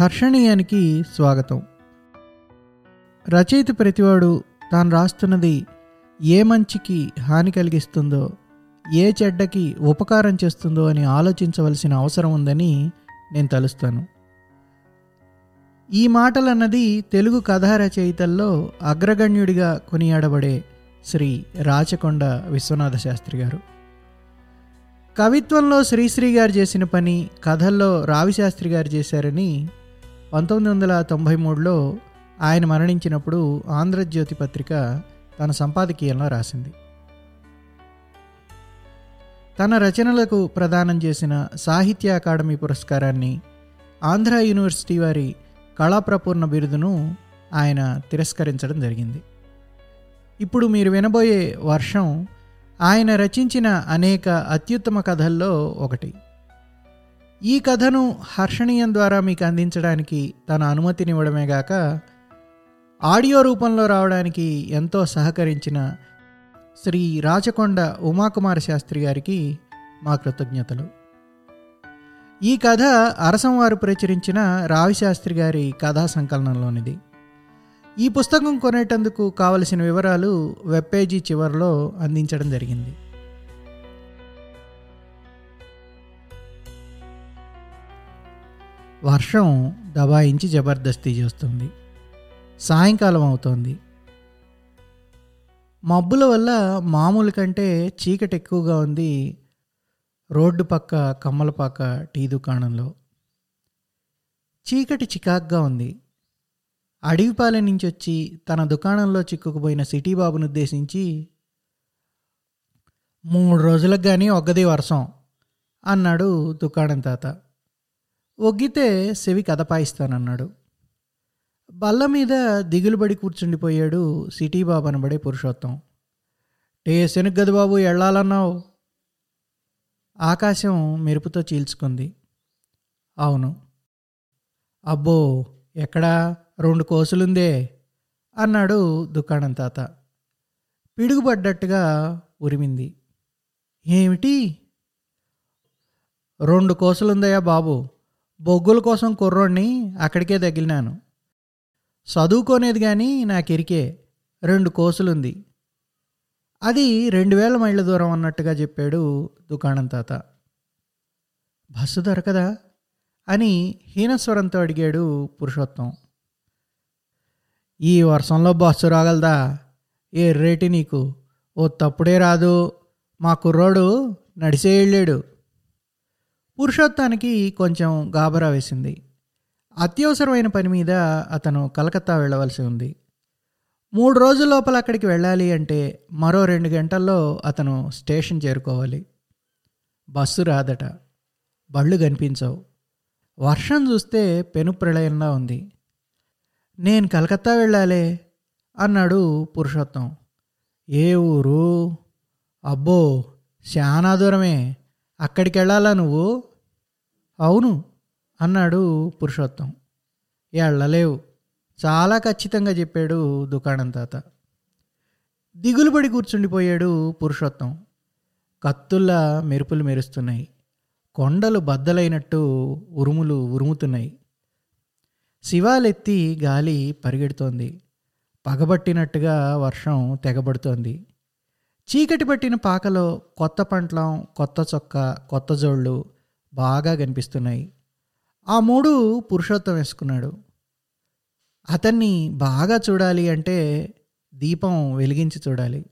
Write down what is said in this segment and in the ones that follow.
హర్షణీయానికి స్వాగతం. రచయిత ప్రతివాడు తాను రాస్తున్నది ఏ మంచికి హాని కలిగిస్తుందో ఏ చెడ్డకి ఉపకారం చేస్తుందో అని ఆలోచించవలసిన అవసరం ఉందని నేను తలుస్తాను. ఈ మాటలన్నది తెలుగు కథా రచయితల్లో అగ్రగణ్యుడిగా కొనియాడబడే శ్రీ రాచకొండ విశ్వనాథ శాస్త్రి గారు. కవిత్వంలో శ్రీశ్రీ గారు చేసిన పని కథల్లో రావిశాస్త్రి గారు చేశారని పంతొమ్మిది వందల తొంభై మూడులో ఆయన మరణించినప్పుడు ఆంధ్రజ్యోతి పత్రిక తన సంపాదకీయంలో రాసింది. తన రచనలకు ప్రదానం చేసిన సాహిత్య అకాడమీ పురస్కారాన్ని ఆంధ్ర యూనివర్సిటీ వారి కళాప్రపూర్ణ బిరుదును ఆయన తిరస్కరించడం జరిగింది. ఇప్పుడు మీరు వినబోయే వర్షం ఆయన రచించిన అనేక అత్యుత్తమ కథల్లో ఒకటి. ఈ కథను హర్షణీయం ద్వారా మీకు అందించడానికి తన అనుమతినివ్వడమే గాక ఆడియో రూపంలో రావడానికి ఎంతో సహకరించిన శ్రీ రాచకొండ ఉమాకుమార శాస్త్రి గారికి మా కృతజ్ఞతలు. ఈ కథ అరసంవారు ప్రచురించిన రావిశాస్త్రి గారి కథా సంకలనంలోనిది. ఈ పుస్తకం కొనేటందుకు కావలసిన వివరాలు వెబ్ పేజీ చివరిలో అందించడం జరిగింది. వర్షం దబాయించి జబర్దస్తీ చేస్తుంది. సాయంకాలం అవుతోంది. మబ్బుల వల్ల మామూలు కంటే చీకటి ఎక్కువగా ఉంది రోడ్డు పక్క కమ్మలపాక టీ దుకాణంలో. చీకటి చికాక్గా ఉంది. అడవిపాలెం నుంచి వచ్చి తన దుకాణంలో చిక్కుకుపోయిన సిటీ బాబును ఉద్దేశించి మూడు రోజులకు కానీ ఒగ్గదే వర్షం అన్నాడు దుకాణం తాత. ఒగ్గితే సెవి కథపాయిస్తానన్నాడు బల్ల మీద దిగులుబడి కూర్చుండిపోయాడు సిటీ బాబు అనబడే పురుషోత్తం. టే శనగది బాబు ఎళ్ళాలన్నావు? ఆకాశం మెరుపుతో చీల్చుకుంది. అవును. అబ్బో ఎక్కడా? రెండు కోసులుందే అన్నాడు దుకాణం తాత. పిడుగుపడ్డట్టుగా ఉరిమింది. ఏమిటి? రెండు కోసులుందయ్యా బాబు. బొగ్గుల కోసం కుర్రోడిని అక్కడికే తగిలినాను. చదువుకోనేది కానీ నాకెరికే రెండు కోసులుంది. అది రెండు వేల మైళ్ళ దూరం అన్నట్టుగా చెప్పాడు దుకాణం తాత. బస్సు దొరకదా? అని హీనస్వరంతో అడిగాడు పురుషోత్తం. ఈ వర్షంలో బస్సు రాగలదా? ఏ రేటి నీకు? ఓ తప్పుడే రాదు. మా కుర్రోడు నడిసే వెళ్ళాడు పురుషోత్తానికి కొంచెం గాబరా వేసింది. అత్యవసరమైన పని మీద అతను కలకత్తా వెళ్ళవలసి ఉంది. మూడు రోజుల లోపల అక్కడికి వెళ్ళాలి అంటే మరో రెండు గంటల్లో అతను స్టేషన్ చేరుకోవాలి. బస్సు రాదట. బళ్ళు కనిపించవు. వర్షం చూస్తే పెను ప్రళయంలా ఉంది. నేను కలకత్తా వెళ్ళాలే అన్నాడు పురుషోత్తం. ఏ ఊరు? అబ్బో శానా దూరమే. అక్కడికి వెళ్ళాలా నువ్వు? అవును అన్నాడు పురుషోత్తం. వెళ్ళలేవు చాలా ఖచ్చితంగా చెప్పాడు దుకాణం తాత. దిగులుపడి కూర్చుండిపోయాడు పురుషోత్తం. కత్తుల్లా మెరుపులు మెరుస్తున్నాయి. కొండలు బద్దలైనట్టు ఉరుములు ఉరుముతున్నాయి. శివాలెత్తి గాలి పరిగెడుతోంది. పగబట్టినట్టుగా వర్షం తెగబడుతోంది. చీకటి పట్టిన పాకలో కొత్త పంట్లం కొత్త చొక్క కొత్త జోళ్ళు బాగా కనిపిస్తున్నాయి. ఆ మూడు పురుషోత్తం వేసుకున్నాడు. అతన్ని బాగా చూడాలి అంటే దీపం వెలిగించి చూడాలి.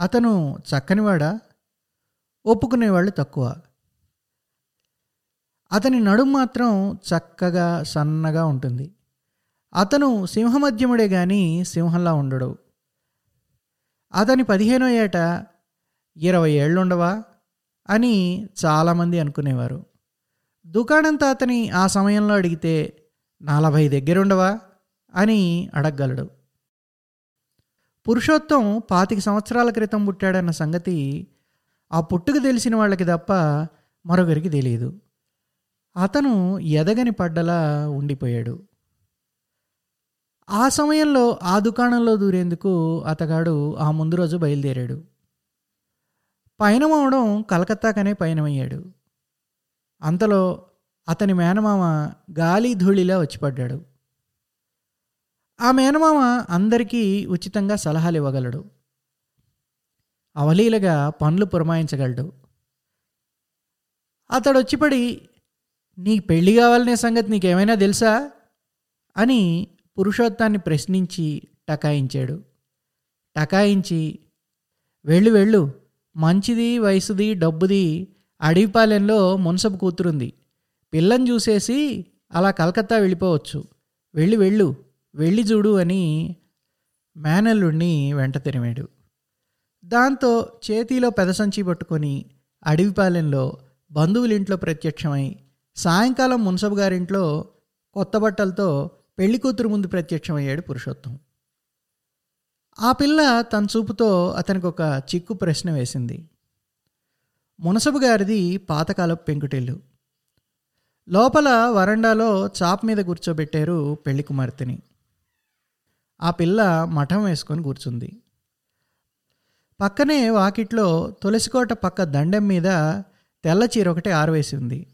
అతను చక్కనివాడా? ఒప్పుకునేవాళ్ళు తక్కువ. అతని నడుం మాత్రం చక్కగా సన్నగా ఉంటుంది. అతను సింహమధ్యముడే కానీ సింహంలా ఉండడు. అతని పదిహేనో ఏట ఇరవై ఏళ్ళుండవా? అని చాలామంది అనుకునేవారు. దుకాణం తాతని ఆ సమయంలో అడిగితే నలభై దగ్గరుండవా? అని అడగగలడు. పురుషోత్తం పాతిక సంవత్సరాల క్రితం పుట్టాడన్న సంగతి ఆ పుట్టుకు తెలిసిన వాళ్ళకి తప్ప మరొకరికి తెలియదు. అతను ఎదగని పడ్డలా ఉండిపోయాడు. ఆ సమయంలో ఆ దుకాణంలో దూరేందుకు అతగాడు ఆ ముందు రోజు బయలుదేరాడు. పయనం అవడం కలకత్తాకనే పయనమయ్యాడు. అంతలో అతని మేనమామ గాలి ధూళిలా వచ్చిపడ్డాడు. ఆ మేనమామ అందరికీ ఉచితంగా సలహాలు ఇవ్వగలడు. అవలీలగా పనులు పురమాయించగలడు. అతడు వచ్చిపడి నీ పెళ్ళి కావాలనే సంగతి నీకేమైనా తెలుసా? అని పురుషోత్తాన్ని ప్రశ్నించి టకాయించాడు. టకాయించి వెళ్ళు వెళ్ళు మంచిది వయసుది డబ్బుది అడవిపాలెంలో మున్సబు కూతురుంది. పిల్లని చూసేసి అలా కలకత్తా వెళ్ళిపోవచ్చు. వెళ్ళి వెళ్ళు వెళ్ళి చూడు అని మేనల్లుడిని వెంట తిరిమాడు. దాంతో చేతిలో పెదసంచి పట్టుకొని అడవిపాలెంలో బంధువులింట్లో ప్రత్యక్షమై సాయంకాలం మున్సబు గారింట్లో కొత్త బట్టలతో పెళ్ళి కూతురు ముందు ప్రత్యక్షమయ్యాడు పురుషోత్తం. ఆ పిల్ల తన చూపుతో అతనికి ఒక చిక్కు ప్రశ్న వేసింది. మునసబు గారిది పాతకాలపు పెంకుటిల్లు. లోపల వరండాలో చాప్ మీద కూర్చోబెట్టారు పెళ్ళి కుమార్తెని. ఆ పిల్ల మఠం వేసుకొని కూర్చుంది. పక్కనే వాకిట్లో తులసికోట పక్క దండెం మీద తెల్ల చీర ఒకటి ఆరవేసి ఉంది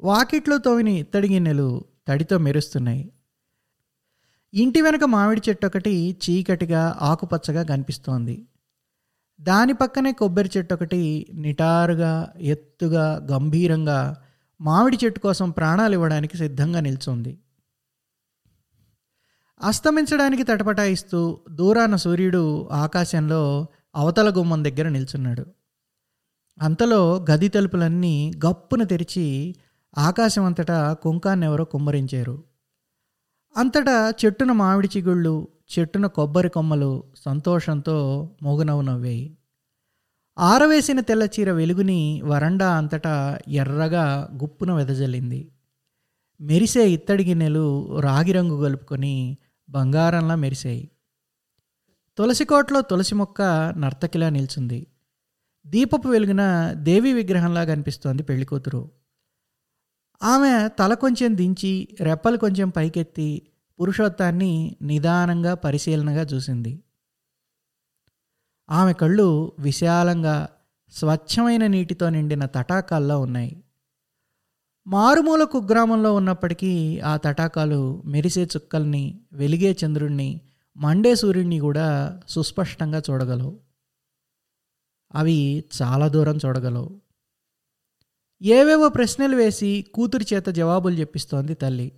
వాకిట్లో తోవిని ఇత్తడి గిన్నెలు తడితో మెరుస్తున్నాయి. ఇంటి వెనక మామిడి చెట్టు ఒకటి చీకటిగా ఆకుపచ్చగా కనిపిస్తోంది. దాని పక్కనే కొబ్బరి చెట్టు ఒకటి నిటారుగా ఎత్తుగా గంభీరంగా మామిడి చెట్టు కోసం ప్రాణాలు ఇవ్వడానికి సిద్ధంగా నిల్చుంది. అస్తమించడానికి తటపటాయిస్తూ దూరాన సూర్యుడు ఆకాశంలో అవతల గుమ్మం దగ్గర నిల్చున్నాడు. అంతలో గది తలుపులన్నీ గప్పున తెరిచి ఆకాశం అంతటా కుంకాన్నెవరో కుమ్మరించారు. అంతటా చెట్టున మామిడి చిగుళ్ళు చెట్టున కొబ్బరి కొమ్మలు సంతోషంతో మోగునవ్వు నవ్వాయి ఆరవేసిన తెల్లచీర వెలుగుని వరండా అంతటా ఎర్రగా గుప్పున వెదజల్లింది. మెరిసే ఇత్తడి గిన్నెలు రాగి రంగు కలుపుకొని బంగారంలా మెరిసాయి. తులసికోటలో తులసి మొక్క నర్తకిలా నిల్చుంది. దీపపు వెలుగున దేవి విగ్రహంలా కనిపిస్తోంది పెళ్ళికూతురు ఆమె తల కొంచెం దించి రెప్పలు కొంచెం పైకెత్తి పురుషోత్తాన్ని నిదానంగా పరిశీలనగా చూసింది. ఆమె కళ్ళు విశాలంగా స్వచ్ఛమైన నీటితో నిండిన తటాకాల్లో ఉన్నాయి. మారుమూల కుగ్రామంలో ఉన్నప్పటికీ ఆ తటాకాలు మెరిసే చుక్కల్ని వెలిగే చంద్రుణ్ణి మండే సూర్యుడిని కూడా సుస్పష్టంగా చూడగలవు. అవి చాలా దూరం చూడగలవు. ఏవేవో ప్రశ్నలు వేసి కూతురి చేత జవాబులు చెప్పిస్తోంది తల్లి.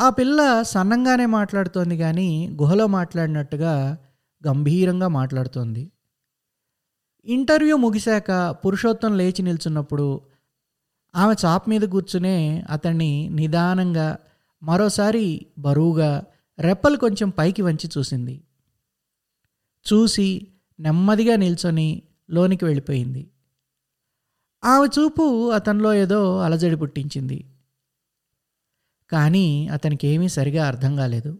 ఆ పిల్ల సన్నంగానే మాట్లాడుతోంది కానీ గుహలో మాట్లాడినట్టుగా గంభీరంగా మాట్లాడుతోంది. ఇంటర్వ్యూ ముగిశాక పురుషోత్తం లేచి నిల్చున్నప్పుడు ఆమె చాప్ మీద కూర్చునే అతన్ని నిదానంగా మరోసారి బరువుగా రెప్పలు కొంచెం పైకి వంచి చూసింది. చూసి నెమ్మదిగా నిల్చొని లోనికి వెళ్ళిపోయింది. ఆమె చూపు అతనిలో ఏదో అలజడి పుట్టించింది. కానీ అతనికేమీ సరిగా అర్థం కాలేదు.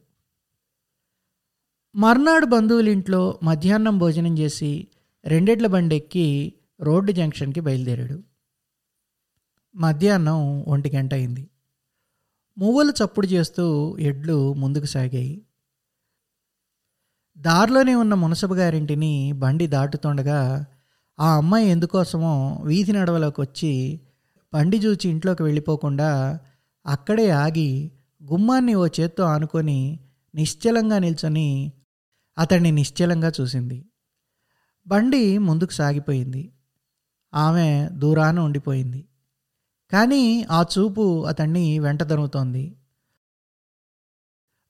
మర్నాడు బంధువులింట్లో మధ్యాహ్నం భోజనం చేసి రెండెడ్ల బండెక్కి రోడ్డు జంక్షన్కి బయలుదేరాడు. మధ్యాహ్నం ఒంటి గంట అయింది. మువ్వలు చప్పుడు చేస్తూ ఎడ్లు ముందుకు సాగాయి. దారిలోనే ఉన్న మునసబు గారింటిని బండి దాటుతుండగా ఆ అమ్మాయి ఎందుకోసమో వీధి నడవలోకి వచ్చి బండి చూచి ఇంట్లోకి వెళ్ళిపోకుండా అక్కడే ఆగి గుమ్మాన్ని ఓ చేత్తో ఆనుకొని నిశ్చలంగా నిల్చొని అతన్ని నిశ్చలంగా చూసింది. బండి ముందుకు సాగిపోయింది. ఆమె దూరాన ఉండిపోయింది. కానీ ఆ చూపు అతన్ని వెంట దొరుకుతోంది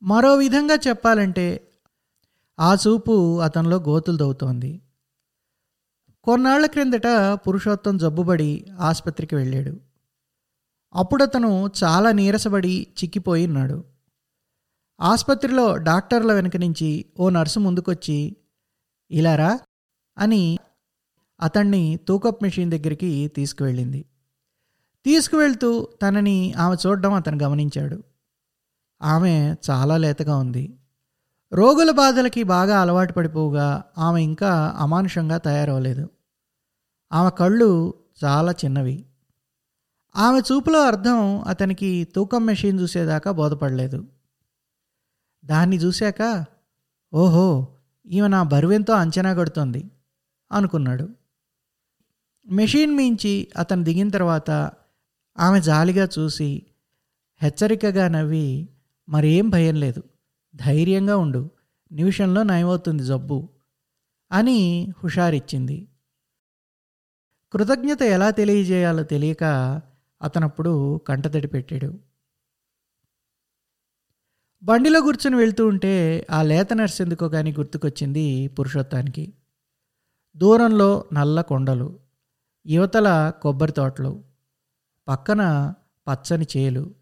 మరో విధంగా చెప్పాలంటే ఆ చూపు అతనిలో గోతులు దవ్వుతోంది. కొన్నాళ్ళ క్రిందట పురుషోత్తం జబ్బుబడి ఆసుపత్రికి వెళ్ళాడు. అప్పుడు అతను చాలా నీరసపడి చిక్కిపోయి ఉన్నాడు. ఆసుపత్రిలో డాక్టర్ల వెనక నుంచి ఓ నర్సు ముందుకొచ్చి ఇలారా? అని అతన్ని తూకప్ మెషిన్ దగ్గరికి తీసుకువెళ్ళింది. తీసుకువెళ్తూ తనని ఆమె చూడడం అతను గమనించాడు. ఆమె చాలా లేతగా ఉంది. రోగుల బాధలకి బాగా అలవాటు పడిపోగా ఆమె ఇంకా అమానుషంగా తయారవలేదు ఆమె కళ్ళు చాలా చిన్నవి. ఆమె చూపులో అర్థం అతనికి తూకం మెషిన్ చూసేదాకా బోధపడలేదు. దాన్ని చూశాక ఓహో ఈమె నా బరువెంతో అంచనా కొడుతోంది అనుకున్నాడు. మెషిన్ మించి అతను దిగిన తర్వాత ఆమె జాలిగా చూసి హెచ్చరికగా నవ్వి మరేం భయం లేదు ధైర్యంగా ఉండు నిమిషంలో నయమవుతుంది జబ్బు అని హుషారిచ్చింది. కృతజ్ఞత ఎలా తెలియజేయాలో తెలియక అతనప్పుడు కంటతడి పెట్టాడు. బండిలో కూర్చుని వెళ్తూ ఉంటే ఆ లేత నర్స్ ఎందుకో కానీ గుర్తుకొచ్చింది పురుషోత్తానికి. దూరంలో నల్ల కొండలు యువతల కొబ్బరి తోటలు పక్కన పచ్చని చేలు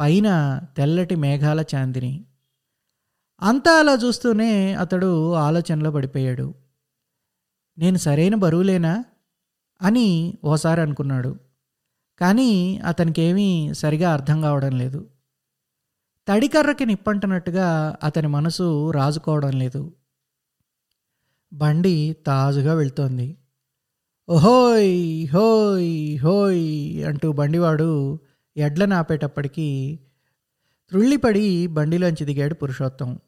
పైన తెల్లటి మేఘాల చాందిని. అంతా అలా చూస్తూనే అతడు ఆలోచనలో పడిపోయాడు. నేను సరైన బరువులేనా? అని ఓసారి అనుకున్నాడు. కానీ అతనికేమీ సరిగా అర్థం కావడం లేదు. తడికర్రకి నిప్పంటున్నట్టుగా అతని మనసు రాజుకోవడం లేదు. బండి తాజుగా వెళ్తోంది. ఓహోయ్ హోయ్ హోయ్ అంటూ బండివాడు ఎడ్లను ఆపేటప్పటికీ త్రుళ్ళిపడి బండిలోంచి దిగాడు పురుషోత్తం.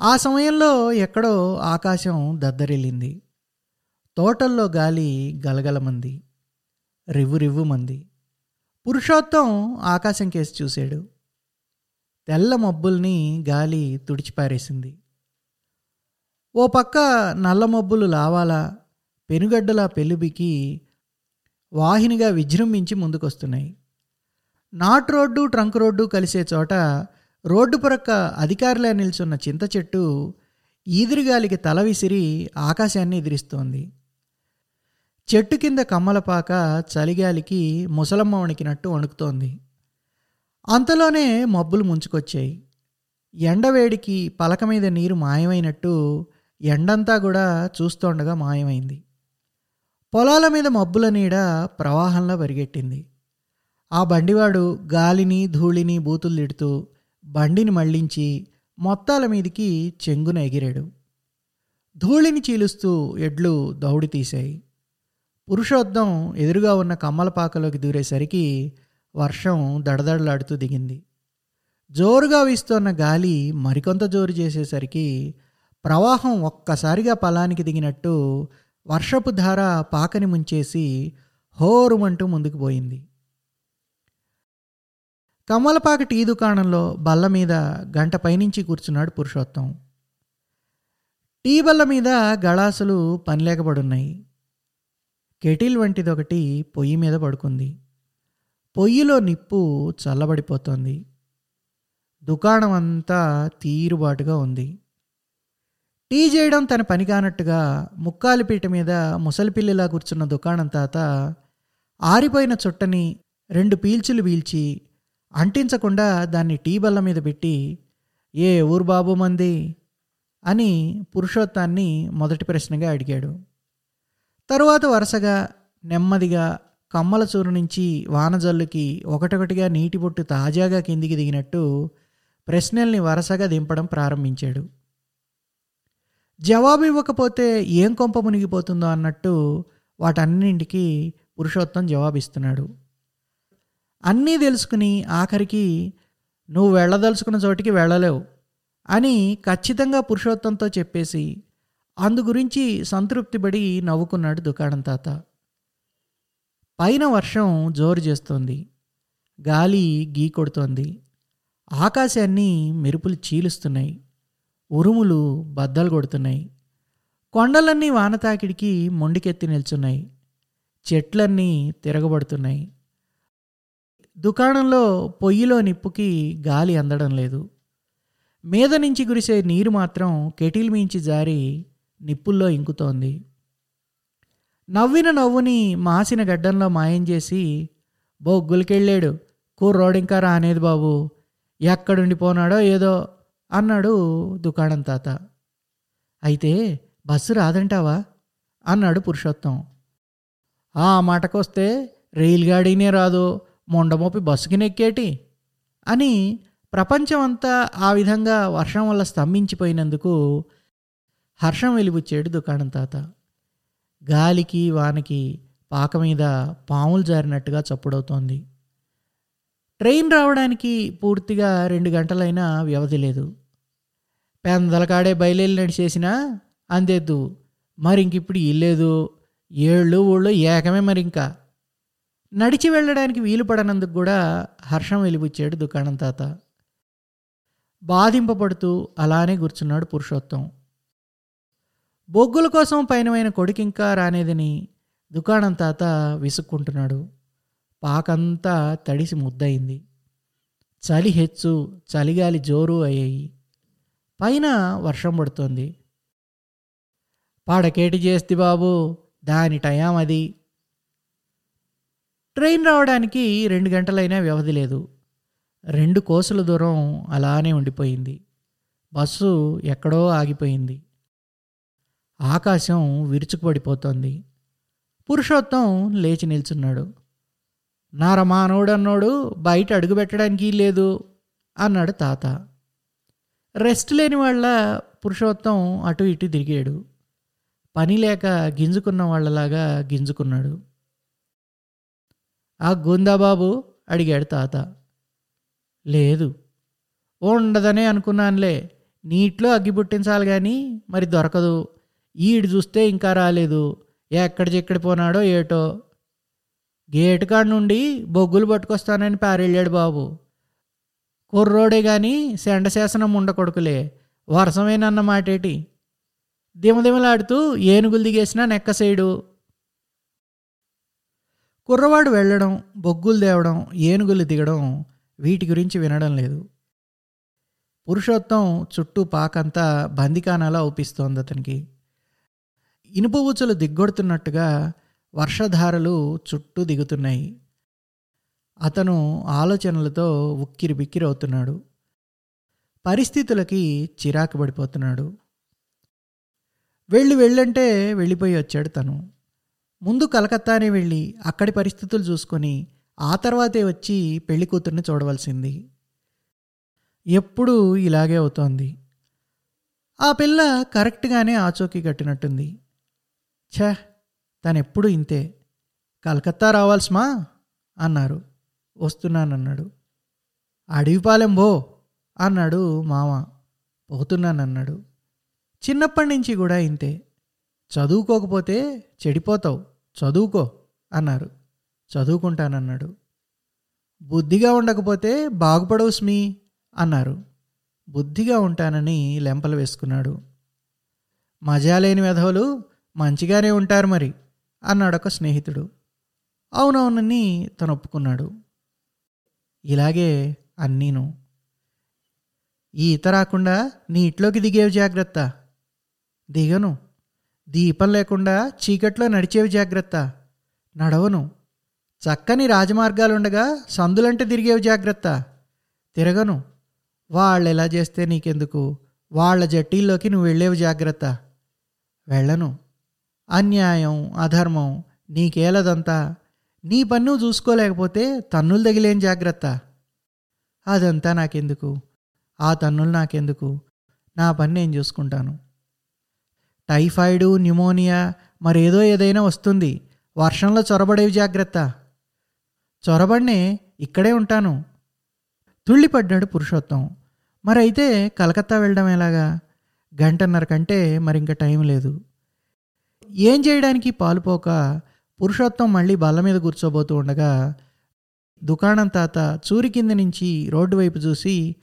ఆ సమయంలో ఎక్కడో ఆకాశం దద్దరిల్లింది. తోటల్లో గాలి గలగలమంది రివ్వు రివ్వు మంది పురుషోత్తం ఆకాశం కేసి చూశాడు. తెల్ల మబ్బుల్ని గాలి తుడిచిపారేసింది. ఓ పక్క నల్ల మబ్బులు లావాలా పెనుగడ్డలా పెళ్ళుబికి వాహినిగా విజృంభించి ముందుకొస్తున్నాయి. నాట్ రోడ్డు ట్రంక్ రోడ్డు కలిసే చోట రోడ్డు ప్రక్క అధికారులే నిల్చున్న చింత చెట్టు ఈదిరిగాలికి తల విసిరి ఆకాశాన్ని ఎదిరిస్తోంది. చెట్టు కింద కమ్మలపాక చలిగాలికి ముసలమ్మ వణికినట్టు వణుకుతోంది. అంతలోనే మబ్బులు ముంచుకొచ్చాయి. ఎండవేడికి పలక మీద నీరు మాయమైనట్టు ఎండంతా కూడా చూస్తోండగా మాయమైంది. పొలాల మీద మబ్బుల నీడ ప్రవాహంలో పరిగెట్టింది. ఆ బండివాడు గాలిని ధూళిని బూతులు తిడుతూ బండిని మళ్ళించి మొత్తాల మీదికి చెంగున ఎగిరాడు. ధూళిని చీలుస్తూ ఎడ్లు దౌడి తీశాయి. పురుషోద్ధం ఎదురుగా ఉన్న కమ్మలపాకలోకి దూరేసరికి వర్షం దడదడలాడుతూ దిగింది. జోరుగా వీస్తున్న గాలి మరికొంత జోరు చేసేసరికి ప్రవాహం ఒక్కసారిగా పొలానికి దిగినట్టు వర్షపు ధార పాకని ముంచేసి హోరుమంటూ ముందుకు పోయింది. కమ్మలపాక టీ దుకాణంలో బల్ల మీద గంట పైనుంచి కూర్చున్నాడు పురుషోత్తం. టీ బల్ల మీద గళాసులు పనిలేకబడున్నాయి కెటిల్ వంటిదొకటి పొయ్యి మీద పడుకుంది. పొయ్యిలో నిప్పు చల్లబడిపోతోంది. దుకాణం అంతా తీరుబాటుగా ఉంది. టీ చేయడం తన పని కానట్టుగా ముక్కాలిపీట మీద ముసలిపిల్లిలా కూర్చున్న దుకాణం తాత ఆరిపోయిన చుట్టని రెండు పీల్చులు పీల్చి అంటించకుండా దాన్ని టీ బల్ల మీద పెట్టి ఏ ఊరు బాబు మంది? అని పురుషోత్తాన్ని మొదటి ప్రశ్నగా అడిగాడు. తరువాత వరుసగా నెమ్మదిగా కమ్మల చూరు నుంచి వానజల్లుకి ఒకటొకటిగా నీటి బొట్టు తాజాగా కిందికి దిగినట్టు ప్రశ్నల్ని వరుసగా దింపడం ప్రారంభించాడు. జవాబు ఇవ్వకపోతే ఏం కొంప మునిగిపోతుందో అన్నట్టు వాటన్నింటికి పురుషోత్తం జవాబిస్తున్నాడు. అన్నీ తెలుసుకుని ఆఖరికి నువ్వు వెళ్ళదలుచుకున్న చోటికి వెళ్ళలేవు అని ఖచ్చితంగా పురుషోత్తంతో చెప్పేసి అందు గురించి సంతృప్తిపడి నవ్వుకున్నాడు దుకాణం తాత. పైన వర్షం జోరు చేస్తోంది. గాలి గీ కొడుతోంది. ఆకాశాన్ని మెరుపులు చీలుస్తున్నాయి. ఉరుములు బద్దలు కొడుతున్నాయి. కొండలన్నీ వానతాకిడికి మొండికెత్తి నిల్చున్నాయి. చెట్లన్నీ తిరగబడుతున్నాయి. దుకాణంలో పొయ్యిలో నిప్పుకి గాలి అందడం లేదు. మీద నుంచి కురిసే నీరు మాత్రం కెటిల్ మించి జారి నిప్పుల్లో ఇంకుతోంది. నవ్విన నవ్వుని మాసిన గడ్డంలో మాయం చేసి బొగ్గులకెళ్ళాడు కూర్రోడు ఇంకా రానేది బాబు. ఎక్కడుండిపోనాడో ఏదో అన్నాడు దుకాణం తాత. అయితే బస్సు రాదంటావా? అన్నాడు పురుషోత్తం. ఆ మాటకొస్తే రైలు గాడీనే రాదు. మొండమోపి బస్సుకి నెక్కేటి? అని ప్రపంచమంతా ఆ విధంగా వర్షం వల్ల స్తంభించిపోయినందుకు హర్షం వెలిబుచ్చాడు దుకాణం తాత. గాలికి వానకి పాక మీద పాములు జారినట్టుగా చప్పుడవుతోంది. ట్రైన్ రావడానికి పూర్తిగా రెండు గంటలైనా వ్యవధి లేదు. పెందలకాడే బయలుదేరి నడిచేసినా అందేద్దు. మరి ఇంక ఇప్పుడు ఇల్లేదు. ఏళ్ళు ఊళ్ళు ఏకమే మరి ఇంకా నడిచి వెళ్ళడానికి వీలు పడనందుకు కూడా హర్షం వెలిబుచ్చాడు దుకాణం తాత. బాధింపబడుతూ అలానే కూర్చున్నాడు పురుషోత్తం. బొగ్గుల కోసం పైనమైన కొడుకింకా రానేదని దుకాణం తాత విసుక్కుంటున్నాడు. పాకంతా తడిసి ముద్దయింది. చలి హెచ్చు చలిగాలి జోరు అయ్యాయి. పైన వర్షం పడుతోంది. పాడకేటి చేస్తే బాబు? దాని టయాం అది. ట్రైన్ రావడానికి రెండు గంటలైనా వ్యవధి లేదు. రెండు కోసుల దూరం అలానే ఉండిపోయింది. బస్సు ఎక్కడో ఆగిపోయింది. ఆకాశం విరుచుకుపడిపోతోంది. పురుషోత్తం లేచి నిల్చున్నాడు. నారమానవుడన్నోడు బయట అడుగుపెట్టడానికి లేదు అన్నాడు తాత. రెస్ట్ లేని వాళ్ళ పురుషోత్తం అటు ఇటు తిరిగాడు. పని లేక గింజుకున్న వాళ్ళలాగా గింజుకున్నాడు. ఆ గుందా బాబు అడిగాడు తాత. లేదు. ఉండదనే అనుకున్నానులే. నీటిలో అగ్గి పుట్టించాలి కానీ మరి దొరకదు. ఈడు చూస్తే ఇంకా రాలేదు. ఎక్కడ చెక్కడి పోనాడో ఏటో. గేటు కాడ నుండి బొగ్గులు పట్టుకొస్తానని పారెళ్ళాడు బాబు. కుర్రోడే కానీ శండశాసనం ఉండకొడుకులే వర్షమేనన్న మాటేటి. దిమదిమలాడుతూ ఏనుగులు దిగేసినా నెక్కసేయడు. కుర్రవాడు వెళ్ళడం బొగ్గులు తేవడం ఏనుగులు దిగడం వీటి గురించి వినడం లేదు. పురుషోత్తం చుట్టూ పాకంతా బందికానాలా అవుపిస్తోంది అతనికి ఇనుప ఊచలు దిగ్గొడుతున్నట్టుగా వర్షధారలు చుట్టూ దిగుతున్నాయి. అతను ఆలోచనలతో ఉక్కిరి బిక్కిరి అవుతున్నాడు. పరిస్థితులకి చిరాకు పడిపోతున్నాడు. వెళ్ళి వెళ్ళంటే వెళ్ళిపోయి వచ్చాడు తను. ముందు కలకత్తానే వెళ్ళి అక్కడి పరిస్థితులు చూసుకొని ఆ తర్వాతే వచ్చి పెళ్ళి కూతుర్ని చూడవలసింది. ఎప్పుడూ ఇలాగే అవుతోంది. ఆ పిల్ల కరెక్ట్గానే ఆచోకీ కట్టినట్టుంది. ఛ తనెప్పుడు ఇంతే. కలకత్తా రావాల్సిమా? అన్నారు. వస్తున్నానన్నాడు. అడవిపాలెం బో అన్నాడు మామ. పోతున్నానన్నాడు. చిన్నప్పటి నుంచి కూడా ఇంతే. చదువుకోకపోతే చెడిపోతావు. చదువుకో అన్నారు. చదువుకుంటానన్నాడు. బుద్ధిగా ఉండకపోతే బాగుపడవు స్మి అన్నారు. బుద్ధిగా ఉంటానని లెంపలు వేసుకున్నాడు. మజా లేని వెధవలు మంచిగానే ఉంటారు మరి అన్నాడు ఒక స్నేహితుడు. అవునవునని తను ఒప్పుకున్నాడు ఇలాగే అన్నీను. ఈ ఈత రాకుండా నీటిలోకి దిగేవి జాగ్రత్త. దిగను. దీపం లేకుండా చీకట్లో నడిచేవి జాగ్రత్త. నడవను. చక్కని రాజమార్గాలుండగా సందులంటే తిరిగేవి జాగ్రత్త. తిరగను. వాళ్ళు ఎలా చేస్తే నీకెందుకు? వాళ్ళ జట్టీల్లోకి నువ్వు వెళ్ళేవి జాగ్రత్త. వెళ్ళను. అన్యాయం అధర్మం నీకేలదంతా నీ పన్ను చూసుకోలేకపోతే తన్నులు తగిలేం జాగ్రత్త? అదంతా నాకెందుకు? ఆ తన్నులు నాకెందుకు? నా పని నేను చూసుకుంటాను? టైఫాయిడు న్యూమోనియా మరేదో ఏదైనా వస్తుంది. వర్షంలో చొరబడేవి జాగ్రత్త. చొరబడినే ఇక్కడే ఉంటాను. తుళ్ళిపడ్డాడు పురుషోత్తం. మరైతే కలకత్తా వెళ్ళడం ఎలాగా? గంటన్నర కంటే మరింక టైం లేదు. ఏం చేయడానికి పాలుపోక పురుషోత్తం మళ్ళీ బల్ల మీద కూర్చోబోతూ ఉండగా దుకాణం తాత చూరి కింద నుంచి రోడ్డు వైపు చూసి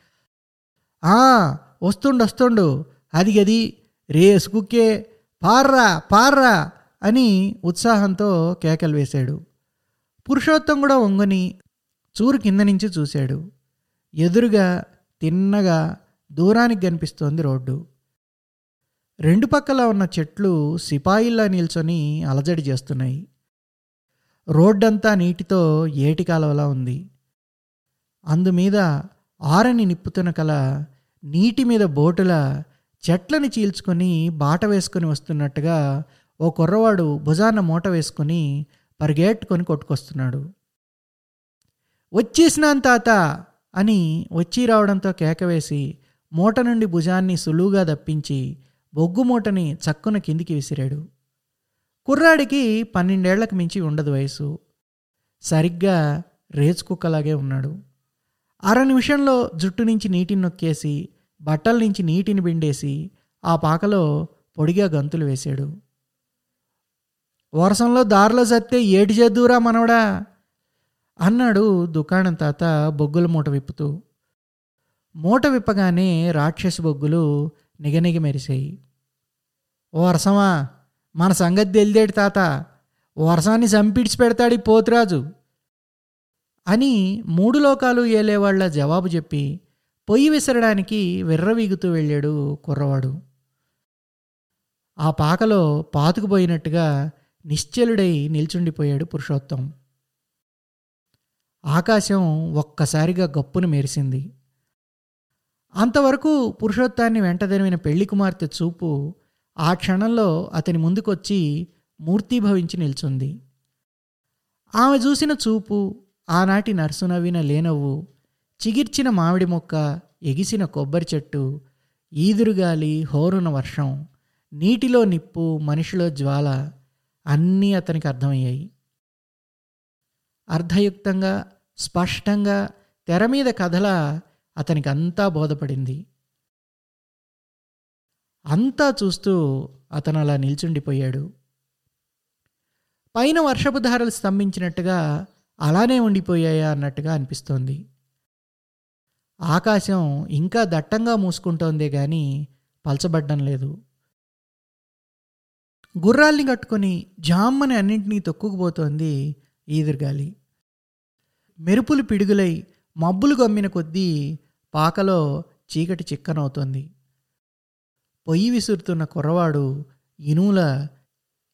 వస్తుండు వస్తుండు. అది గది రేసు కుక్కే. పార్రా పార్రా అని ఉత్సాహంతో కేకలు వేశాడు. పురుషోత్తం కూడా వంగుని చూరు కింద నుంచి చూశాడు. ఎదురుగా తిన్నగా దూరానికి కనిపిస్తోంది రోడ్డు. రెండు పక్కల ఉన్న చెట్లు సిపాయిల్లా నిల్చొని అలజడి చేస్తున్నాయి. రోడ్డంతా నీటితో ఏటి కాలవలా ఉంది. అందుమీద ఆరని నిప్పుతున్న కల నీటి మీద బోటుల చెట్లని చీల్చుకొని బాట వేసుకొని వస్తున్నట్టుగా ఓ కుర్రవాడు భుజాన మూట వేసుకొని పరిగెట్టుకొని కొట్టుకొస్తున్నాడు. వచ్చేసినాను తాత అని వచ్చి రావడంతో కేకవేసి మూట నుండి భుజాన్ని సులువుగా దప్పించి బొగ్గు మూటని చక్కున కిందికి విసిరాడు. కుర్రాడికి పన్నెండేళ్ళకు మించి ఉండదు వయసు. సరిగ్గా రేచు కుక్కలాగే ఉన్నాడు. అర నిమిషంలో జుట్టు నుంచి నీటిని నొక్కేసి బట్టల నుంచి నీటిని పిండేసి ఆ పాకలో పొడిగా గంతులు వేశాడు. వర్షంలో దారిలో సత్తే ఏటి చేద్దురా మనవడా అన్నాడు దుకాణం తాత బొగ్గుల మూట విప్పుతూ. మూట విప్పగానే రాక్షస బొగ్గులు నిగనిగ మెరిశాయి వర్షమా మన సంగతి తెలిదేటి తాత? వర్షాన్ని చంపిడిచి పెడతాడు ఈ పోతురాజు. అని మూడు లోకాలు ఏలేవాళ్ళ జవాబు చెప్పి పొయ్యి విసరడానికి విర్రవీగుతూ వెళ్ళాడు కుర్రవాడు. ఆ పాకలో పాతుకుపోయినట్టుగా నిశ్చలుడై నిల్చుండిపోయాడు పురుషోత్తం. ఆకాశం ఒక్కసారిగా గప్పును మెరిసింది. అంతవరకు పురుషోత్తాన్ని వెంటదనివిన పెళ్ళి కుమార్తె చూపు ఆ క్షణంలో అతని ముందుకొచ్చి మూర్తీభవించి నిల్చుంది. ఆమె చూసిన చూపు ఆనాటి నర్సు నవ్విన లేనవ్వు చిగిర్చిన మామిడి మొక్క ఎగిసిన కొబ్బరి చెట్టు ఈదురుగాలి హోరున వర్షం నీటిలో నిప్పు మనిషిలో జ్వాల అన్నీ అతనికి అర్థమయ్యాయి. అర్థయుక్తంగా స్పష్టంగా తెర మీద కథల అతనికి అంతా బోధపడింది. అంతా చూస్తూ అతను అలా నిల్చుండిపోయాడు. పైన వర్షపు ధారలు స్తంభించినట్టుగా అలానే ఉండిపోయాయా అన్నట్టుగా అనిపిస్తోంది. ఆకాశం ఇంకా దట్టంగా మూసుకుంటోందే కానీ పలచబడ్డం లేదు. గుర్రాల్ని కట్టుకొని జామ్మని అన్నింటినీ తొక్కుకుపోతోంది ఈదురుగాలి. మెరుపులు పిడుగులై మబ్బులు గమ్మిన కొద్దీ పాకలో చీకటి చిక్కనవుతోంది. పొయ్యి విసురుతున్న కుర్రవాడు ఇనుముల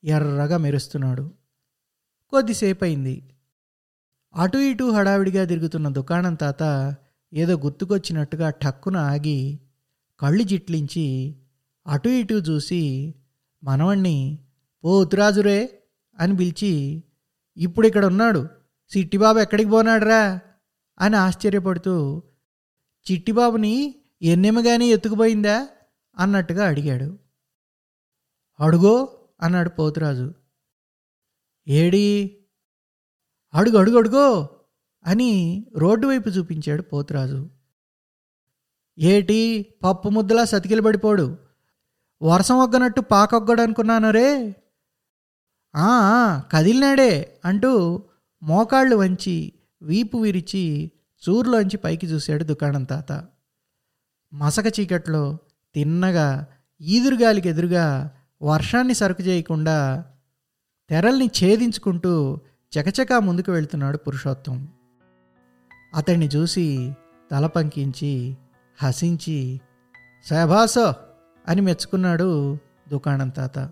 ఎర్రగా మెరుస్తున్నాడు. కొద్దిసేపు అయింది అటు ఇటు హడావిడిగా తిరుగుతున్న దుకాణం తాత ఏదో గుర్తుకొచ్చినట్టుగా టక్కున ఆగి కళ్ళు జిట్లించి అటు ఇటు చూసి మనవణ్ణి ఓ పోతురాజురే అని పిలిచి ఇప్పుడు ఇక్కడ ఉన్నాడు సిట్టిబాబు ఎక్కడికి పోనాడురా అని ఆశ్చర్యపడుతూ చిట్టిబాబుని ఎన్నెమగానే ఎత్తుకుపోయిందా? అన్నట్టుగా అడిగాడు. అడుగో అన్నాడు పోతురాజు. ఏడి? అడుగు అడుగు అడుగో అని రోడ్డు వైపు చూపించాడు పోతురాజు. ఏటి పప్పు ముద్దలా సతికిలు పడిపోడు. వర్షం ఒగ్గనట్టు పాకొగ్గడనుకున్నాను రే కదిలినాడే అంటూ మోకాళ్ళు వంచి వీపు విరిచి చూరులోంచి పైకి చూశాడు దుకాణం తాత. మసక చీకట్లో తిన్నగా ఈదురుగాలికి ఎదురుగా వర్షాన్ని సరుకు చేయకుండా తెరల్ని ఛేదించుకుంటూ చకచకా ముందుకు వెళ్తున్నాడు పురుషోత్తం. అతన్ని చూసి తల పంకించి హసించి శభాసో అని మెచ్చుకున్నాడు దుకాణం తాత.